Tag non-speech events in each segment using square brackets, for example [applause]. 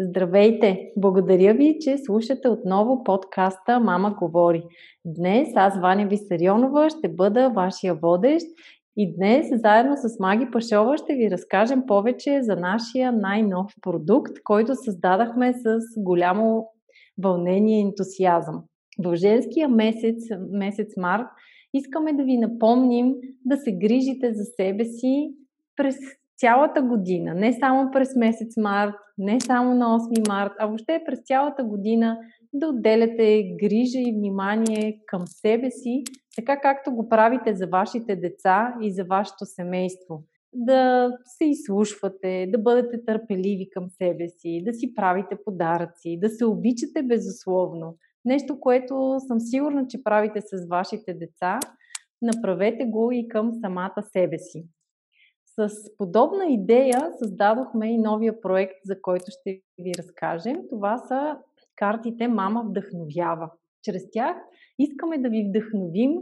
Здравейте! Благодаря ви, че слушате отново подкаста Мама говори. Днес аз, Ваня Висарионова, ще бъда вашия водещ и днес, заедно с Маги Пашова, ще ви разкажем повече за нашия най-нов продукт, който създадахме с голямо вълнение и ентусиазъм. В женския месец, месец март, искаме да ви напомним да се грижите за себе си през цялата година, не само през месец март, не само на 8 март, а въобще през цялата година да отделяте грижа и внимание към себе си, така както го правите за вашите деца и за вашето семейство. Да се изслушвате, да бъдете търпеливи към себе си, да си правите подаръци, да се обичате безусловно. Нещо, което съм сигурна, че правите с вашите деца, направете го и към самата себе си. С подобна идея създадохме и новия проект, за който ще ви разкажем. Това са картите Мама вдъхновява. Чрез тях искаме да ви вдъхновим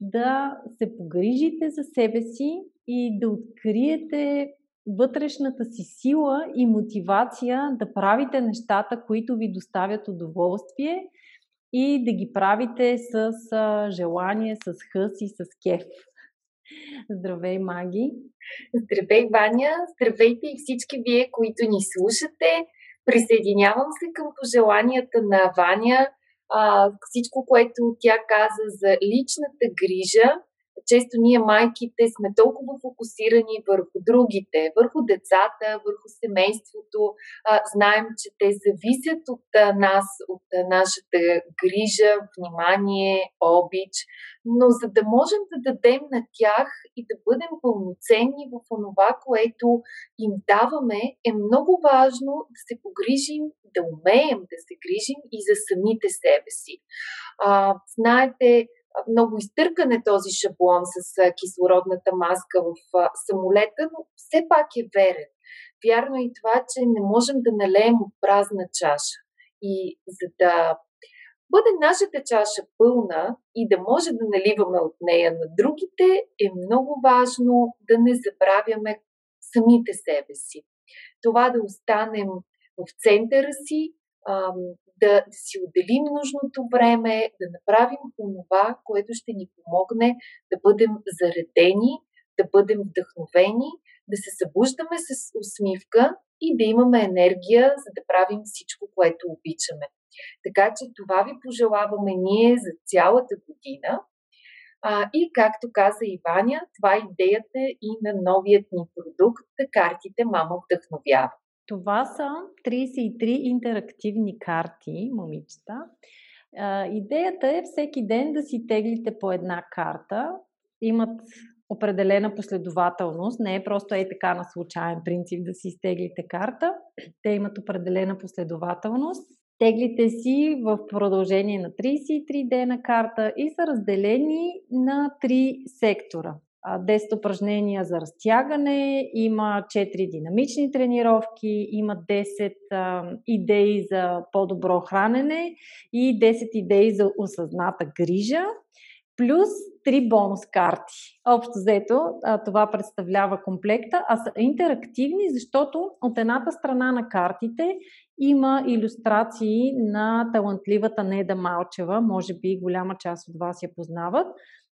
да се погрижите за себе си и да откриете вътрешната си сила и мотивация да правите нещата, които ви доставят удоволствие и да ги правите с желание, с хъс и с кеф. Здравей, Маги! Здравей, Ваня! Здравейте и всички вие, които ни слушате. Присъединявам се към пожеланията на Ваня. А, всичко, което тя каза за личната грижа, често ние майките сме толкова фокусирани върху другите, върху децата, върху семейството. Знаем, че те зависят от нас, от нашата грижа, внимание, обич, но за да можем да дадем на тях и да бъдем пълноценни в онова, което им даваме, е много важно да се погрижим, да умеем да се грижим и за самите себе си. А, знаете, много изтъркан е този шаблон с кислородната маска в самолета, но все пак е верен. Вярно е и това, че не можем да налеем от празна чаша. И за да бъде нашата чаша пълна и да може да наливаме от нея на другите, е много важно да не забравяме самите себе си. Това да останем в центъра си, да, да си отделим нужното време, да направим онова, което ще ни помогне да бъдем заредени, да бъдем вдъхновени, да се събуждаме с усмивка и да имаме енергия, за да правим всичко, което обичаме. Така че това ви пожелаваме ние за цялата година. А, и както каза Иваня, това е идеята и на новият ни продукт Картите Мама вдъхновява. Това са 33 интерактивни карти, момичета. идеята е всеки ден да си теглите по една карта. Имат определена последователност. Не е просто е така на случайен принцип да си изтеглите карта. Те имат определена последователност. Теглите си в продължение на 33 дена карта и са разделени на 3 сектора. 10 упражнения за разтягане, има 4 динамични тренировки, има 10 а, идеи за по-добро хранене и 10 идеи за осъзната грижа, плюс 3 бонус карти. Общо взето това представлява комплекта, а са интерактивни, защото от едната страна на картите има иллюстрации на талантливата Неда Малчева, може би голяма част от вас я познават,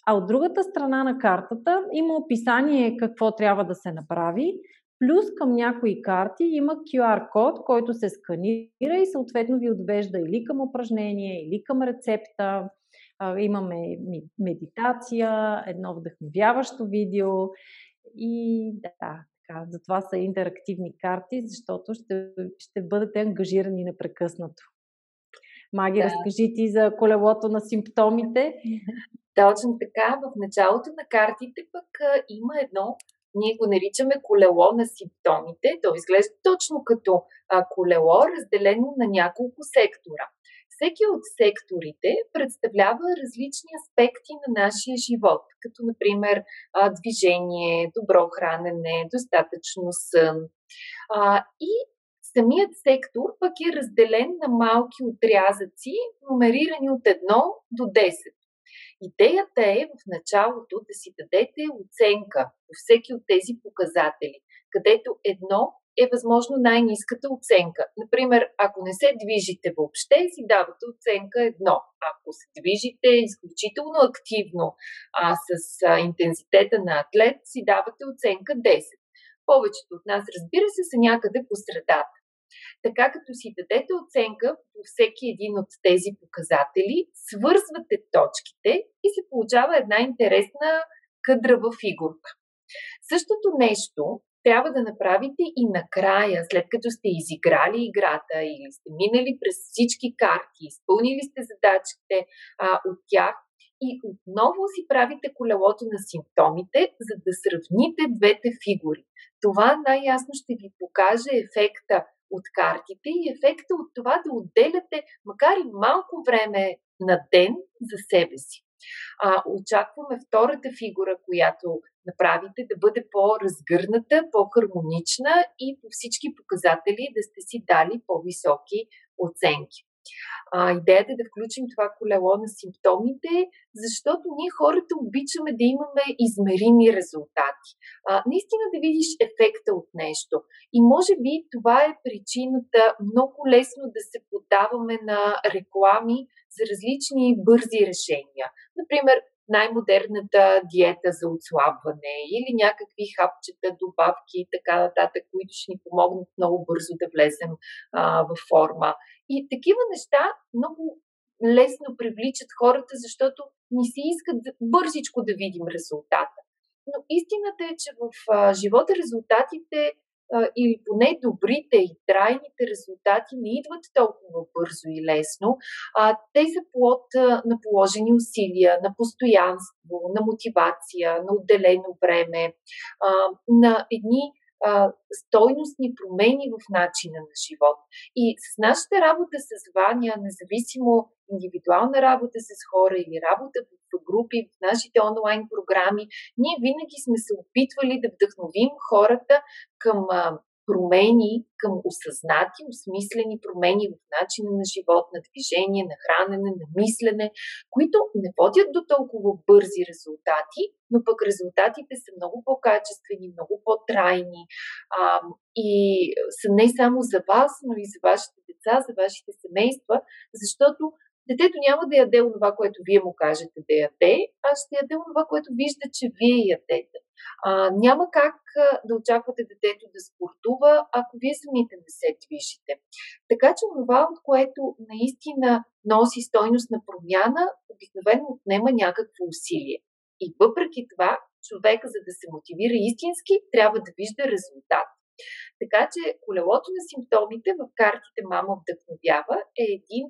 а от другата страна на картата има описание какво трябва да се направи, плюс към някои карти има QR код, който се сканира и съответно ви отвежда или към упражнение, или към рецепта. Имаме медитация, едно вдъхновяващо видео и да, така, затова са интерактивни карти, защото ще, ще бъдете ангажирани непрекъснато. Маги, да. разкажи ти за колелото на симптомите. [laughs] Точно така, в началото на картите пък а, има едно, ние го наричаме колело на симптомите. То изглежда точно като а, колело, разделено на няколко сектора. всеки от секторите представлява различни аспекти на нашия живот, като например движение, добро хранене, достатъчно сън. И самият сектор пък е разделен на малки отрязъци, номерирани от 1 до 10. Идеята е в началото да си дадете оценка по всеки от тези показатели, където едно е възможно най-низката оценка. Например, ако не се движите въобще, си давате оценка едно. Ако се движите изключително активно а, с а, интензитета на атлет, си давате оценка 10. Повечето от нас, разбира се, са някъде по средата. Така като си дадете оценка по всеки един от тези показатели, свързвате точките и се получава една интересна къдрава фигурка. Същото нещо трябва да направите и накрая, след като сте изиграли играта или сте минали през всички карти, изпълнили сте задачите а, от тях и отново си правите колелото на симптомите, за да сравните двете фигури. Това най-ясно ще ви покаже ефекта от картите и ефекта от това да отделяте, макар и малко време на ден за себе си. А, очакваме втората фигура, която направите, да бъде по-разгърната, по-хармонична и по всички показатели да сте си дали по-високи оценки. А, идеята е да включим това колело на симптомите, защото ние хората обичаме да имаме измерими резултати. А, наистина да видиш ефекта от нещо. И може би това е причината много лесно да се подаваме на реклами за различни бързи решения. Например, най-модерната диета за отслабване или някакви хапчета, добавки и така нататък, които ще ни помогнат много бързо да влезем а, в форма. И такива неща много лесно привличат хората, защото ни се искат бързичко да видим резултата. Но истината е, че в живота резултатите или поне добрите и трайните резултати не идват толкова бързо и лесно. Те са плод на положени усилия, на постоянство, на мотивация, на отделено време, на едни а, стойностни промени в начина на живот. И с нашата работа с Ваня, независимо индивидуална работа с хора или работа в групи, в нашите онлайн програми, ние винаги сме се опитвали да вдъхновим хората към а, промени, към осъзнати, осмислени промени в начина на живот, на движение, на хранене, на мислене, които не водят до толкова бързи резултати, но пък резултатите са много по-качествени, много по-трайни а, и са не само за вас, но и за вашите деца, за вашите семейства, защото детето няма да яде това, което вие му кажете да яде, а ще яде това, което вижда, че вие ядете. А, няма как да очаквате детето да спортува, ако вие самите не се движите. Така че това, от което наистина носи стойност на промяна, обикновено отнема някакво усилие. И въпреки това, човека, за да се мотивира истински, трябва да вижда резултат. Така че колелото на симптомите в картите Мама вдъхновява е един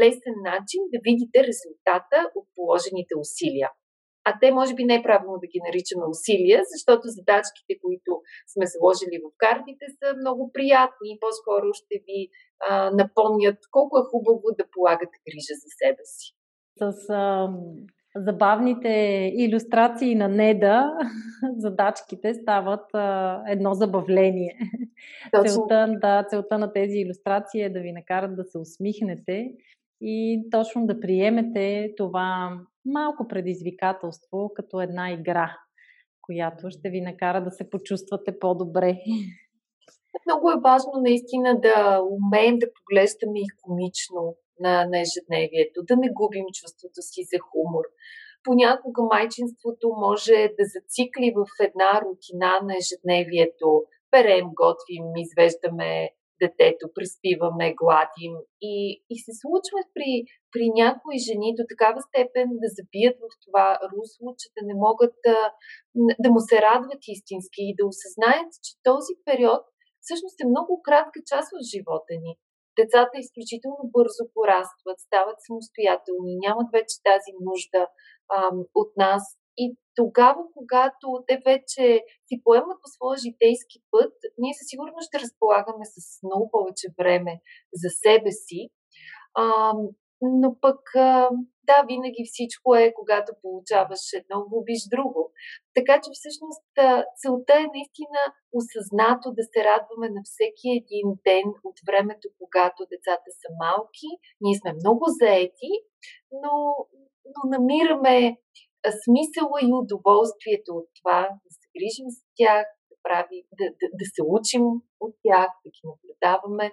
лесен начин да видите резултата от положените усилия. А те може би не е правилно да ги наричаме усилия, защото задачките, които сме заложили в картите, са много приятни и по-скоро ще ви а, напомнят колко е хубаво да полагате грижа за себе си. С а, забавните иллюстрации на Неда, [laughs] задачките стават а, едно забавление. Целта, да, целта на тези иллюстрации е да ви накарат да се усмихнете и точно да приемете това малко предизвикателство като една игра, която ще ви накара да се почувствате по-добре. Много е важно наистина да умеем да поглеждаме и комично на, на ежедневието, да не губим чувството си за хумор. Понякога майчинството може да зацикли в една рутина на ежедневието. Перем, готвим, извеждаме детето, приспиваме, гладим и, и се случва при, при някои жени до такава степен да забият в това русло, че да не могат да, да му се радват истински и да осъзнаят, че този период всъщност е много кратка част от живота ни. Децата изключително бързо порастват, стават самостоятелни, нямат вече тази нужда ам, от нас. И тогава, когато те вече си поемат по своя житейски път, ние със сигурност ще разполагаме с много повече време за себе си. Ам, но пък да, винаги всичко е, когато получаваш едно, губиш друго. Така че всъщност целта е наистина осъзнато да се радваме на всеки един ден от времето, когато децата са малки. Ние сме много заети, но, но намираме смисъла и удоволствието от това да се грижим за тях, да, прави, да, да, да се учим от тях, да ги наблюдаваме.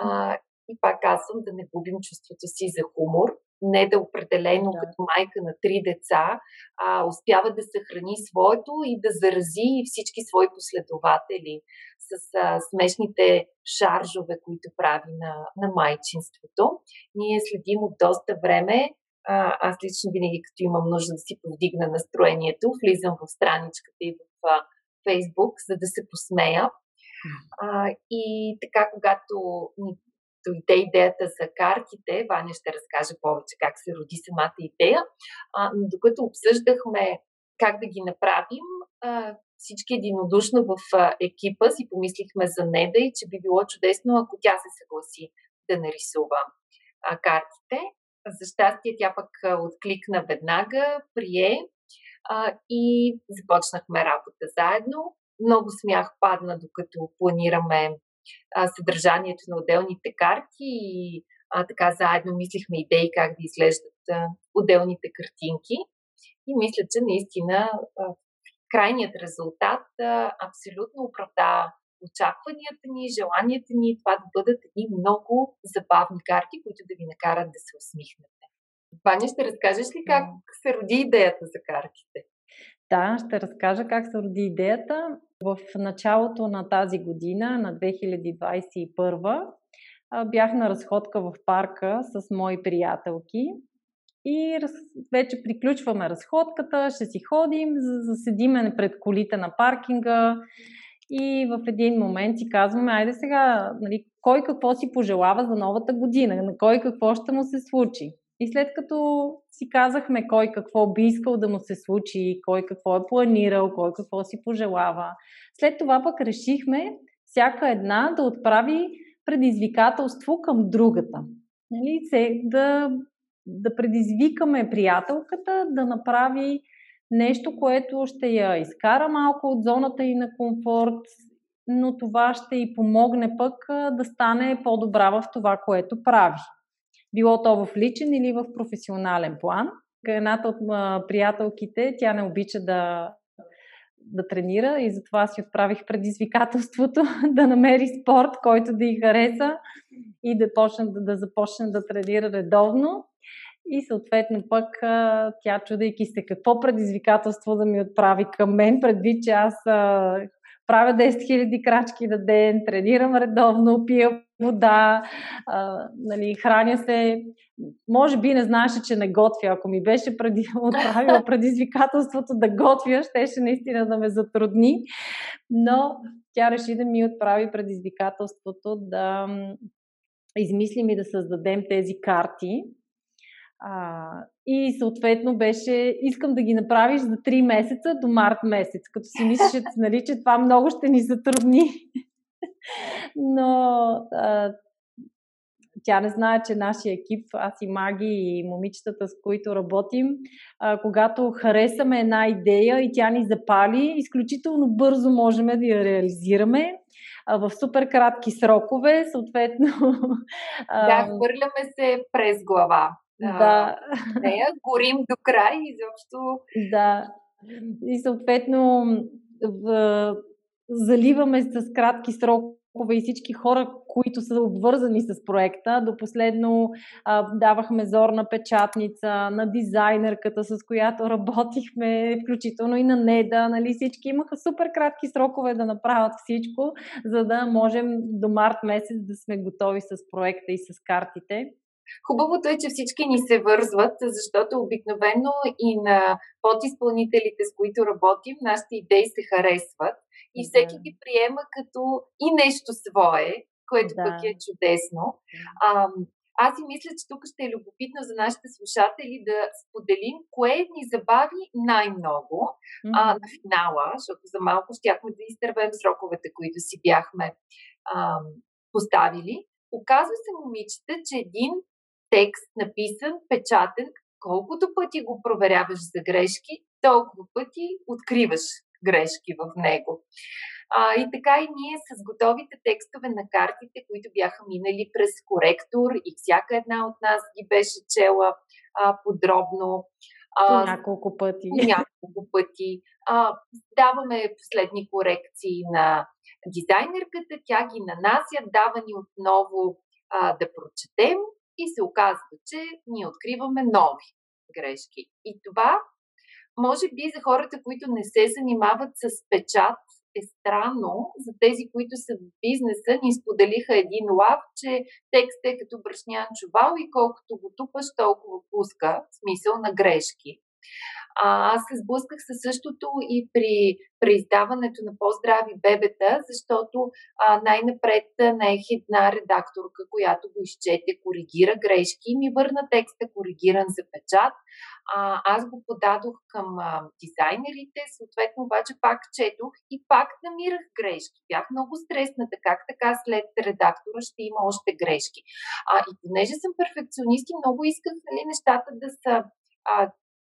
А, и пак казвам да не губим чувството си за хумор, не да определено да. като майка на три деца а, успява да съхрани своето и да зарази всички свои последователи с а, смешните шаржове, които прави на, на майчинството. Ние следим от доста време. А, аз лично винаги, като имам нужда да си повдигна настроението, влизам в страничката и в а, Фейсбук, за да се посмея. А, и така, когато ни дойде идеята за картите, Ваня ще разкаже повече как се роди самата идея, а, но докато обсъждахме как да ги направим, а, всички единодушно в екипа си помислихме за Неда и че би било чудесно, ако тя се съгласи да нарисува а, картите. За щастие тя пък откликна веднага, прие а, и започнахме работа заедно. Много смях падна, докато планираме а, съдържанието на отделните карти и а, така заедно мислихме идеи как да изглеждат а, отделните картинки. И мисля, че наистина а, крайният резултат а, абсолютно оправда очакванията ни, желанията ни това да бъдат едни много забавни карти, които да ви накарат да се усмихнете. Ваня, ще разкажеш ли как се роди идеята за картите? Да, ще разкажа как се роди идеята. В началото на тази година, на 2021, бях на разходка в парка с мои приятелки и раз... вече приключваме разходката, ще си ходим, заседиме пред колите на паркинга и в един момент си казваме, айде сега, нали, кой какво си пожелава за новата година, на кой какво ще му се случи. И след като си казахме кой какво би искал да му се случи, кой какво е планирал, кой какво си пожелава, след това пък решихме всяка една да отправи предизвикателство към другата. Нали? Да, да предизвикаме приятелката да направи нещо, което ще я изкара малко от зоната и на комфорт, но това ще й помогне пък да стане по-добра в това, което прави било то в личен или в професионален план. Едната от приятелките, тя не обича да, да тренира и затова си отправих предизвикателството [laughs] да намери спорт, който да й хареса и да, почне, да, да започне да тренира редовно. И съответно пък тя, чудейки се какво предизвикателство да ми отправи към мен, предвид, че аз правя 10 000 крачки на ден, тренирам редовно, пия вода, а, нали, храня се. Може би не знаеше, че не готвя. Ако ми беше преди, [laughs] отправила предизвикателството да готвя, щеше наистина да ме затрудни. Но тя реши да ми отправи предизвикателството да измислим и да създадем тези карти, а, и съответно беше, искам да ги направиш за 3 месеца до март месец, като си мислиш, [laughs] нали, че това много ще ни затрудни. Но а, тя не знае, че нашия екип, аз и Маги и момичетата, с които работим, а, когато харесаме една идея и тя ни запали, изключително бързо можем да я реализираме а, в супер кратки срокове, съответно. [laughs] Да, хвърляме се през глава да. нея, горим до край и защо. Да. И съответно в, заливаме с кратки срокове и всички хора, които са обвързани с проекта. До последно а, давахме зорна печатница на дизайнерката, с която работихме, включително и на Неда. Нали? Всички имаха супер кратки срокове да направят всичко, за да можем до март месец да сме готови с проекта и с картите. Хубавото е, че всички ни се вързват, защото обикновено и на подизпълнителите, с които работим, нашите идеи се харесват и всеки ги приема като и нещо свое, което да. пък е чудесно. А, аз и мисля, че тук ще е любопитно за нашите слушатели да споделим кое ни забави най-много mm-hmm. а, на финала, защото за малко щяхме да изтървем сроковете, които си бяхме а, поставили. Оказва се, момичета, че един текст написан, печатен, колкото пъти го проверяваш за грешки, толкова пъти откриваш грешки в него. А, и така и ние с готовите текстове на картите, които бяха минали през коректор и всяка една от нас ги беше чела а, подробно. А, по няколко пъти. По няколко пъти. А, даваме последни корекции на дизайнерката, тя ги нанася, дава ни отново а, да прочетем и се оказва, че ние откриваме нови грешки. И това, може би за хората, които не се занимават с печат, е странно. За тези, които са в бизнеса, ни споделиха един лав, че текст е като брашнян чувал и колкото го тупаш, толкова пуска, смисъл на грешки. А, аз се сблъсках със същото и при преиздаването на по-здрави бебета, защото а, най-напред наех една редакторка, която го изчете, коригира грешки и ми върна текста коригиран за печат. А, аз го подадох към а, дизайнерите, съответно обаче пак четох и пак намирах грешки. Бях много стресната, как така след редактора ще има още грешки. А, и понеже съм перфекционист и много исках нали, нещата да са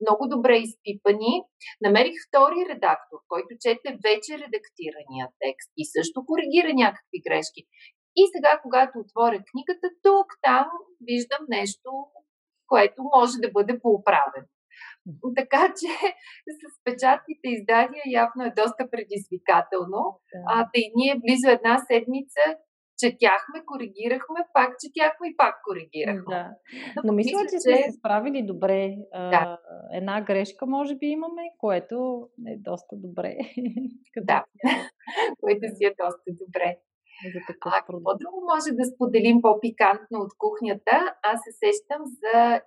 много добре изпипани. Намерих втори редактор, който чете вече редактирания текст и също коригира някакви грешки. И сега, когато отворя книгата, тук, там виждам нещо, което може да бъде поуправено. Така че [laughs] с печатните издания явно е доста предизвикателно. Да. А, да и ние близо една седмица четяхме, коригирахме, пак четяхме и пак коригирахме. Да. Но мисля, че сме се справили добре. Да. Една грешка може би имаме, което е доста добре. [laughs] да, което си е доста добре. а какво друго може да споделим по-пикантно от кухнята? Аз се сещам за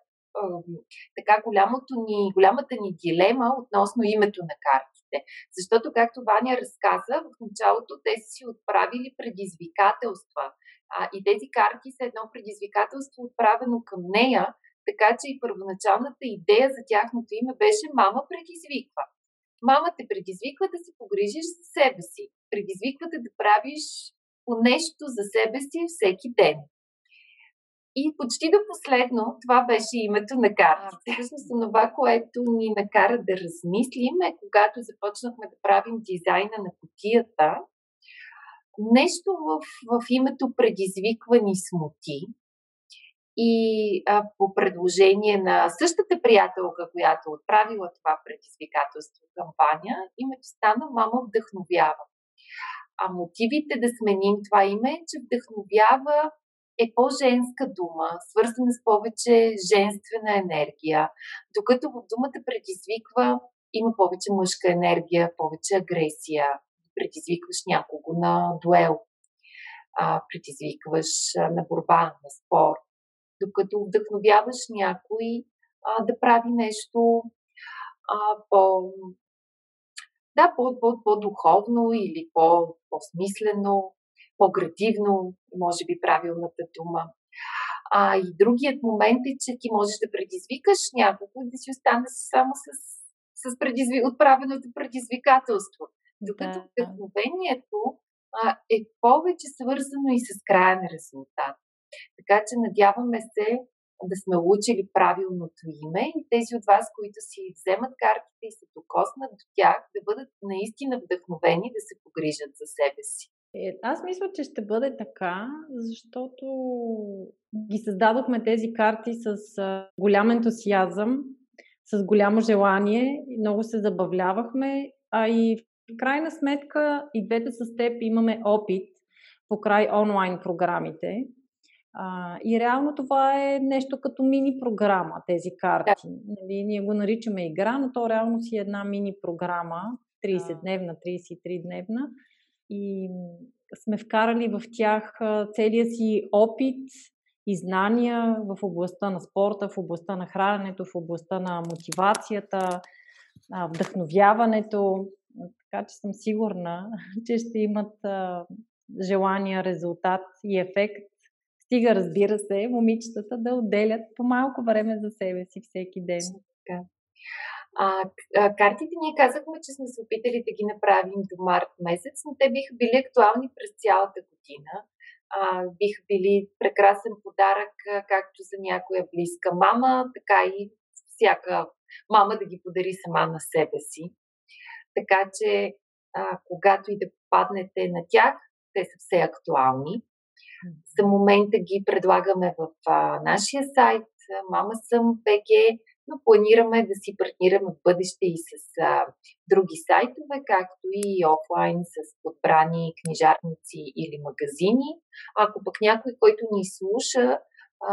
така голямото ни, голямата ни дилема относно името на картите. Защото, както Ваня разказа, в началото те си отправили предизвикателства. А, и тези карти са едно предизвикателство отправено към нея, така че и първоначалната идея за тяхното име беше Мама предизвиква. Мама те предизвиква да се погрижиш за себе си. Предизвиква те да правиш по нещо за себе си всеки ден. И почти до последно това беше името на картите. Всъщност това, което ни накара да размислим е, когато започнахме да правим дизайна на котията, нещо в, в името предизвиква ни смути. И а, по предложение на същата приятелка, която отправила това предизвикателство кампания, името стана Мама вдъхновява. А мотивите да сменим това име е, че вдъхновява е по-женска дума, свързана с повече женствена енергия, докато в думата предизвиква има повече мъжка енергия, повече агресия, предизвикваш някого на дуел, а, предизвикваш на борба, на спор, докато вдъхновяваш някой а, да прави нещо а, по, да, по, по, по-духовно или по, по-смислено, по-градивно, може би правилната дума. А и другият момент е, че ти можеш да предизвикаш някого да си остане само с, с предизви... отправеното предизвикателство. Докато да. вдъхновението а, е повече свързано и с крайен резултат. Така че надяваме се да сме учили правилното име и тези от вас, които си вземат картите и се докоснат до тях, да бъдат наистина вдъхновени да се погрижат за себе си. Е, аз мисля, че ще бъде така, защото ги създадохме тези карти с а, голям ентусиазъм, с голямо желание, много се забавлявахме, а и в крайна сметка и двете с теб имаме опит по край онлайн програмите. А, и реално това е нещо като мини програма, тези карти. Да. Нали, ние го наричаме игра, но то реално си е една мини програма, 30-дневна, 33-дневна и сме вкарали в тях целия си опит и знания в областта на спорта, в областта на храненето, в областта на мотивацията, вдъхновяването. Така че съм сигурна, [laughs] че ще имат желания резултат и ефект. Стига, разбира се, момичетата да отделят по малко време за себе си всеки ден. А, а, картите ние казахме, че сме се опитали да ги направим до март месец, но те биха били актуални през цялата година. а, биха били прекрасен подарък както за някоя близка мама, така и всяка мама да ги подари сама на себе си. Така че, а, когато и да попаднете на тях, те са все актуални. За момента ги предлагаме в а, нашия сайт Мама съм ПГ, но планираме да си партнираме в бъдеще и с а, други сайтове, както и офлайн с подбрани книжарници или магазини. Ако пък някой, който ни слуша а,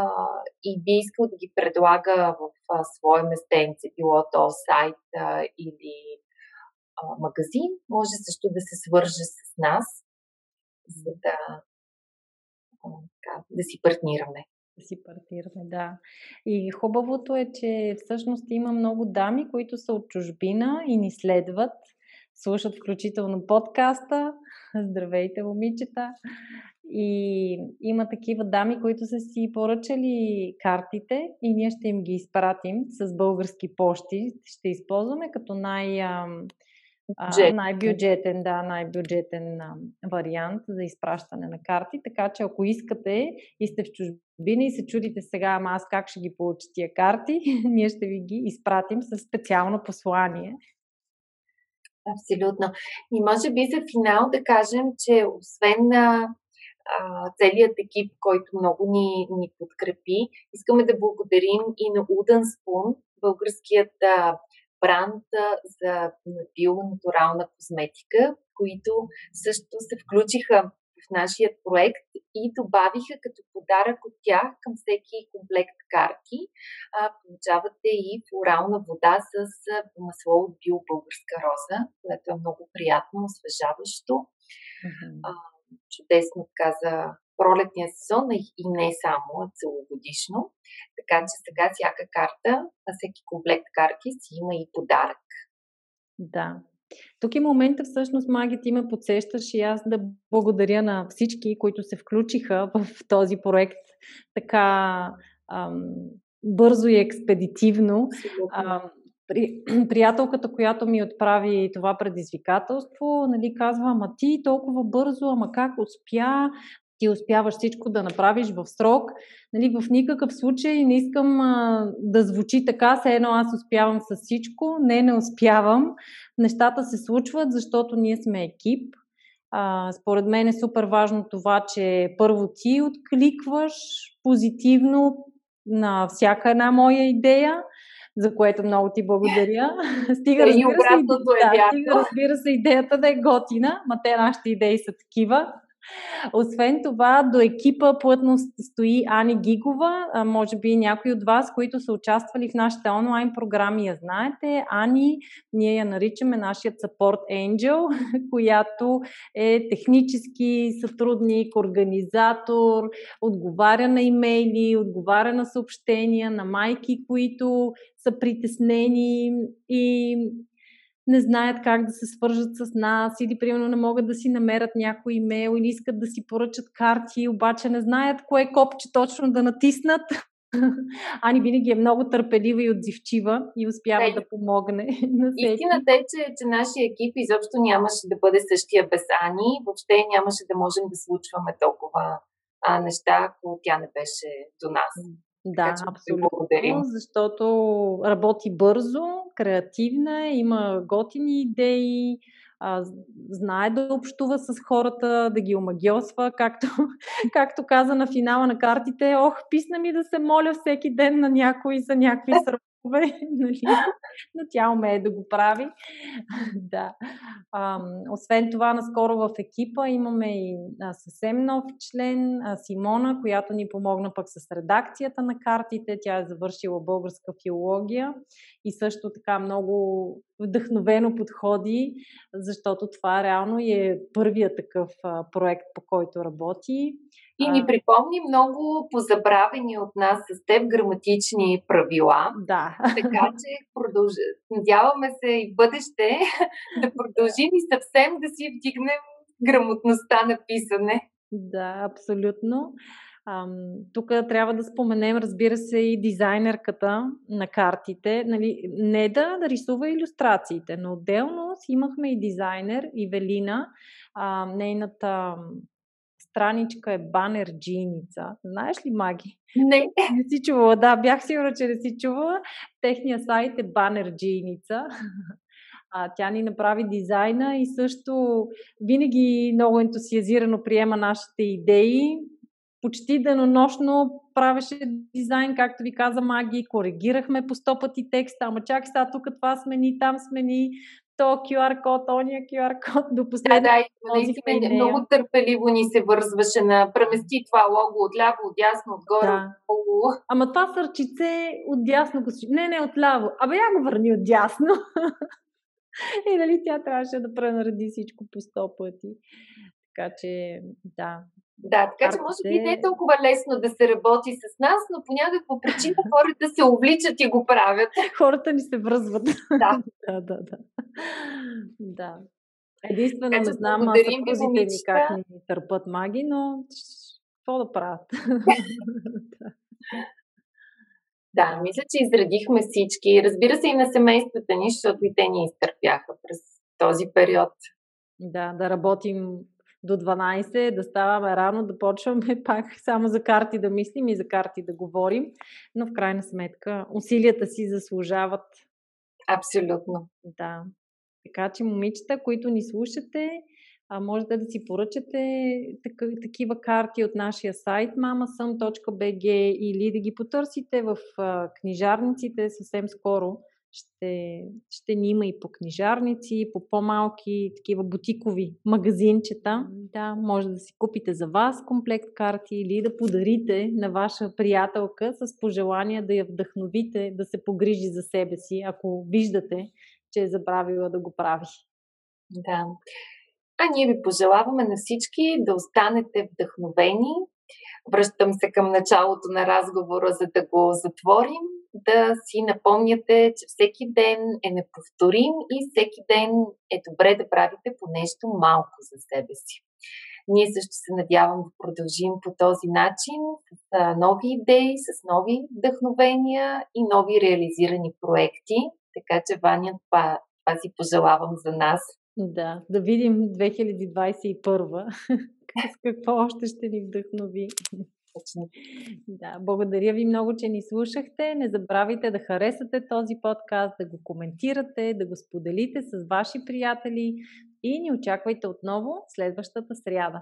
и би искал да ги предлага в а, свое местенце, било то сайт а, или а, магазин, може също да се свърже с нас, за да, а, да си партнираме си партираме, да. И хубавото е, че всъщност има много дами, които са от чужбина и ни следват, слушат включително подкаста. [laughs] Здравейте, момичета! И има такива дами, които са си поръчали картите и ние ще им ги изпратим с български почти. Ще използваме като най- а, най-бюджетен, да, най-бюджетен вариант за изпращане на карти. Така че ако искате и сте в чужбина и се чудите сега, ама аз как ще ги получа тия карти, [laughs] ние ще ви ги изпратим с специално послание. Абсолютно. И може би за финал да кажем, че освен на целият екип, който много ни, ни подкрепи. Искаме да благодарим и на Уден Спун, българският а, бранд за бионатурална козметика, които също се включиха в нашия проект и добавиха като подарък от тях към всеки комплект карти. А, получавате и флорална вода с масло от биобългарска роза, което е много приятно, освежаващо. Mm-hmm. А, чудесно каза пролетния сезон и не само, а целогодишно. Така че сега всяка карта, а всеки комплект карти си има и подарък. Да. Тук е момента всъщност, Маги, ти ме подсещаш и аз да благодаря на всички, които се включиха в този проект така ам, бързо и експедитивно. Ам, при, [clears throat] приятелката, която ми отправи това предизвикателство, нали, казва, ама ти толкова бързо, ама как успя, ти успяваш всичко да направиш в срок. Нали, в никакъв случай не искам а, да звучи така, все едно аз успявам с всичко. Не, не успявам. Нещата се случват, защото ние сме екип. А, според мен е супер важно това, че първо ти откликваш позитивно на всяка една моя идея, за което много ти благодаря. [laughs] Стига, разбира, се, да, стига разбира се идеята да е готина, ма те нашите идеи са такива. Освен това, до екипа плътно стои Ани Гигова. Може би някои от вас, които са участвали в нашите онлайн програми, я знаете. Ани, ние я наричаме нашият support angel, [laughs] която е технически сътрудник, организатор, отговаря на имейли, отговаря на съобщения, на майки, които са притеснени и не знаят как да се свържат с нас или примерно не могат да си намерят някой имейл или искат да си поръчат карти, обаче не знаят кое копче точно да натиснат. [laughs] Ани винаги е много търпелива и отзивчива и успява hey. да помогне [laughs] на всеки. Истината е, че, че нашия екип изобщо нямаше да бъде същия без Ани. Въобще нямаше да можем да случваме толкова а, неща, ако тя не беше до нас. Да, така, абсолютно, защото работи бързо, креативна е, има готини идеи, а, знае да общува с хората, да ги омагиосва, както, [laughs] както каза на финала на картите, ох, писна ми да се моля всеки ден на някой за някакви [laughs] нали? Но тя умее да го прави. [laughs] да. А, освен това, наскоро в екипа имаме и съвсем нов член, Симона, която ни помогна пък с редакцията на картите. Тя е завършила българска филология и също така много вдъхновено подходи, защото това реално е първият такъв проект, по който работи. И ни припомни много позабравени от нас с теб граматични правила. Да. Така че продълж... надяваме се и бъдеще [laughs] да продължим и съвсем да си вдигнем грамотността на писане. Да, абсолютно. Тук трябва да споменем, разбира се, и дизайнерката на картите. Нали, не да, да рисува иллюстрациите, но отделно имахме и дизайнер, Ивелина. А, нейната страничка е банер джиница. Знаеш ли, Маги? Не. Не си чувала, да, бях сигурна, че не си чувала. Техния сайт е банер джиница. А, тя ни направи дизайна и също винаги много ентусиазирано приема нашите идеи. Почти денонощно правеше дизайн, както ви каза Маги, коригирахме по сто пъти текста, ама чакай сега тук това смени, там смени, то QR код, ония QR код до последния. Да, да, наистина много търпеливо ни се вързваше на премести това лого отляво, отясно, отгоре, да. отдолу. Ама това сърчице отдясно го Не, не, отляво. Абе, я го върни отдясно. [laughs] И нали тя трябваше да пренареди всичко по сто пъти. Така че, да. Да, така че може би не е толкова лесно да се работи с нас, но по някаква причина хората се увличат и го правят. Хората ни се връзват. Да. [laughs] да, да, да. [laughs] да. Единствено не знам съпрузите ни как ни търпат маги, но какво да правят? [laughs] Да, мисля, че изредихме всички. Разбира се и на семействата ни, защото и те ни изтърпяха през този период. Да, да работим до 12, да ставаме рано, да почваме [laughs] пак само за карти да мислим и за карти да говорим, но в крайна сметка усилията си заслужават. Абсолютно. Да. Така че, момичета, които ни слушате, а можете да си поръчате такива карти от нашия сайт mamasum.bg или да ги потърсите в книжарниците съвсем скоро. Ще, ще ни има и по книжарници, по по-малки такива бутикови магазинчета. Да, може да си купите за вас комплект карти или да подарите на ваша приятелка с пожелание да я вдъхновите да се погрижи за себе си, ако виждате, че е забравила да го прави. Да. А ние ви пожелаваме на всички да останете вдъхновени. Връщам се към началото на разговора, за да го затворим. Да си напомняте, че всеки ден е неповторим и всеки ден е добре да правите по нещо малко за себе си. Ние също се надявам да продължим по този начин с нови идеи, с нови вдъхновения и нови реализирани проекти. Така че, Ваня, това, това си пожелавам за нас да, да видим 2021 [laughs] с какво още ще ни вдъхнови. Да, благодаря ви много, че ни слушахте. Не забравяйте да харесате този подкаст, да го коментирате, да го споделите с ваши приятели и ни очаквайте отново следващата сряда.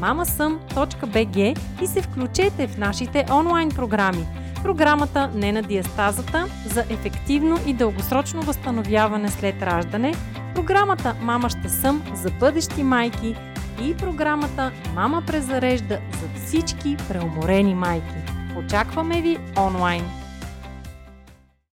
mamasum.bg и се включете в нашите онлайн програми. Програмата Не на диастазата за ефективно и дългосрочно възстановяване след раждане, програмата Мама ще съм за бъдещи майки и програмата Мама презарежда за всички преуморени майки. Очакваме ви онлайн!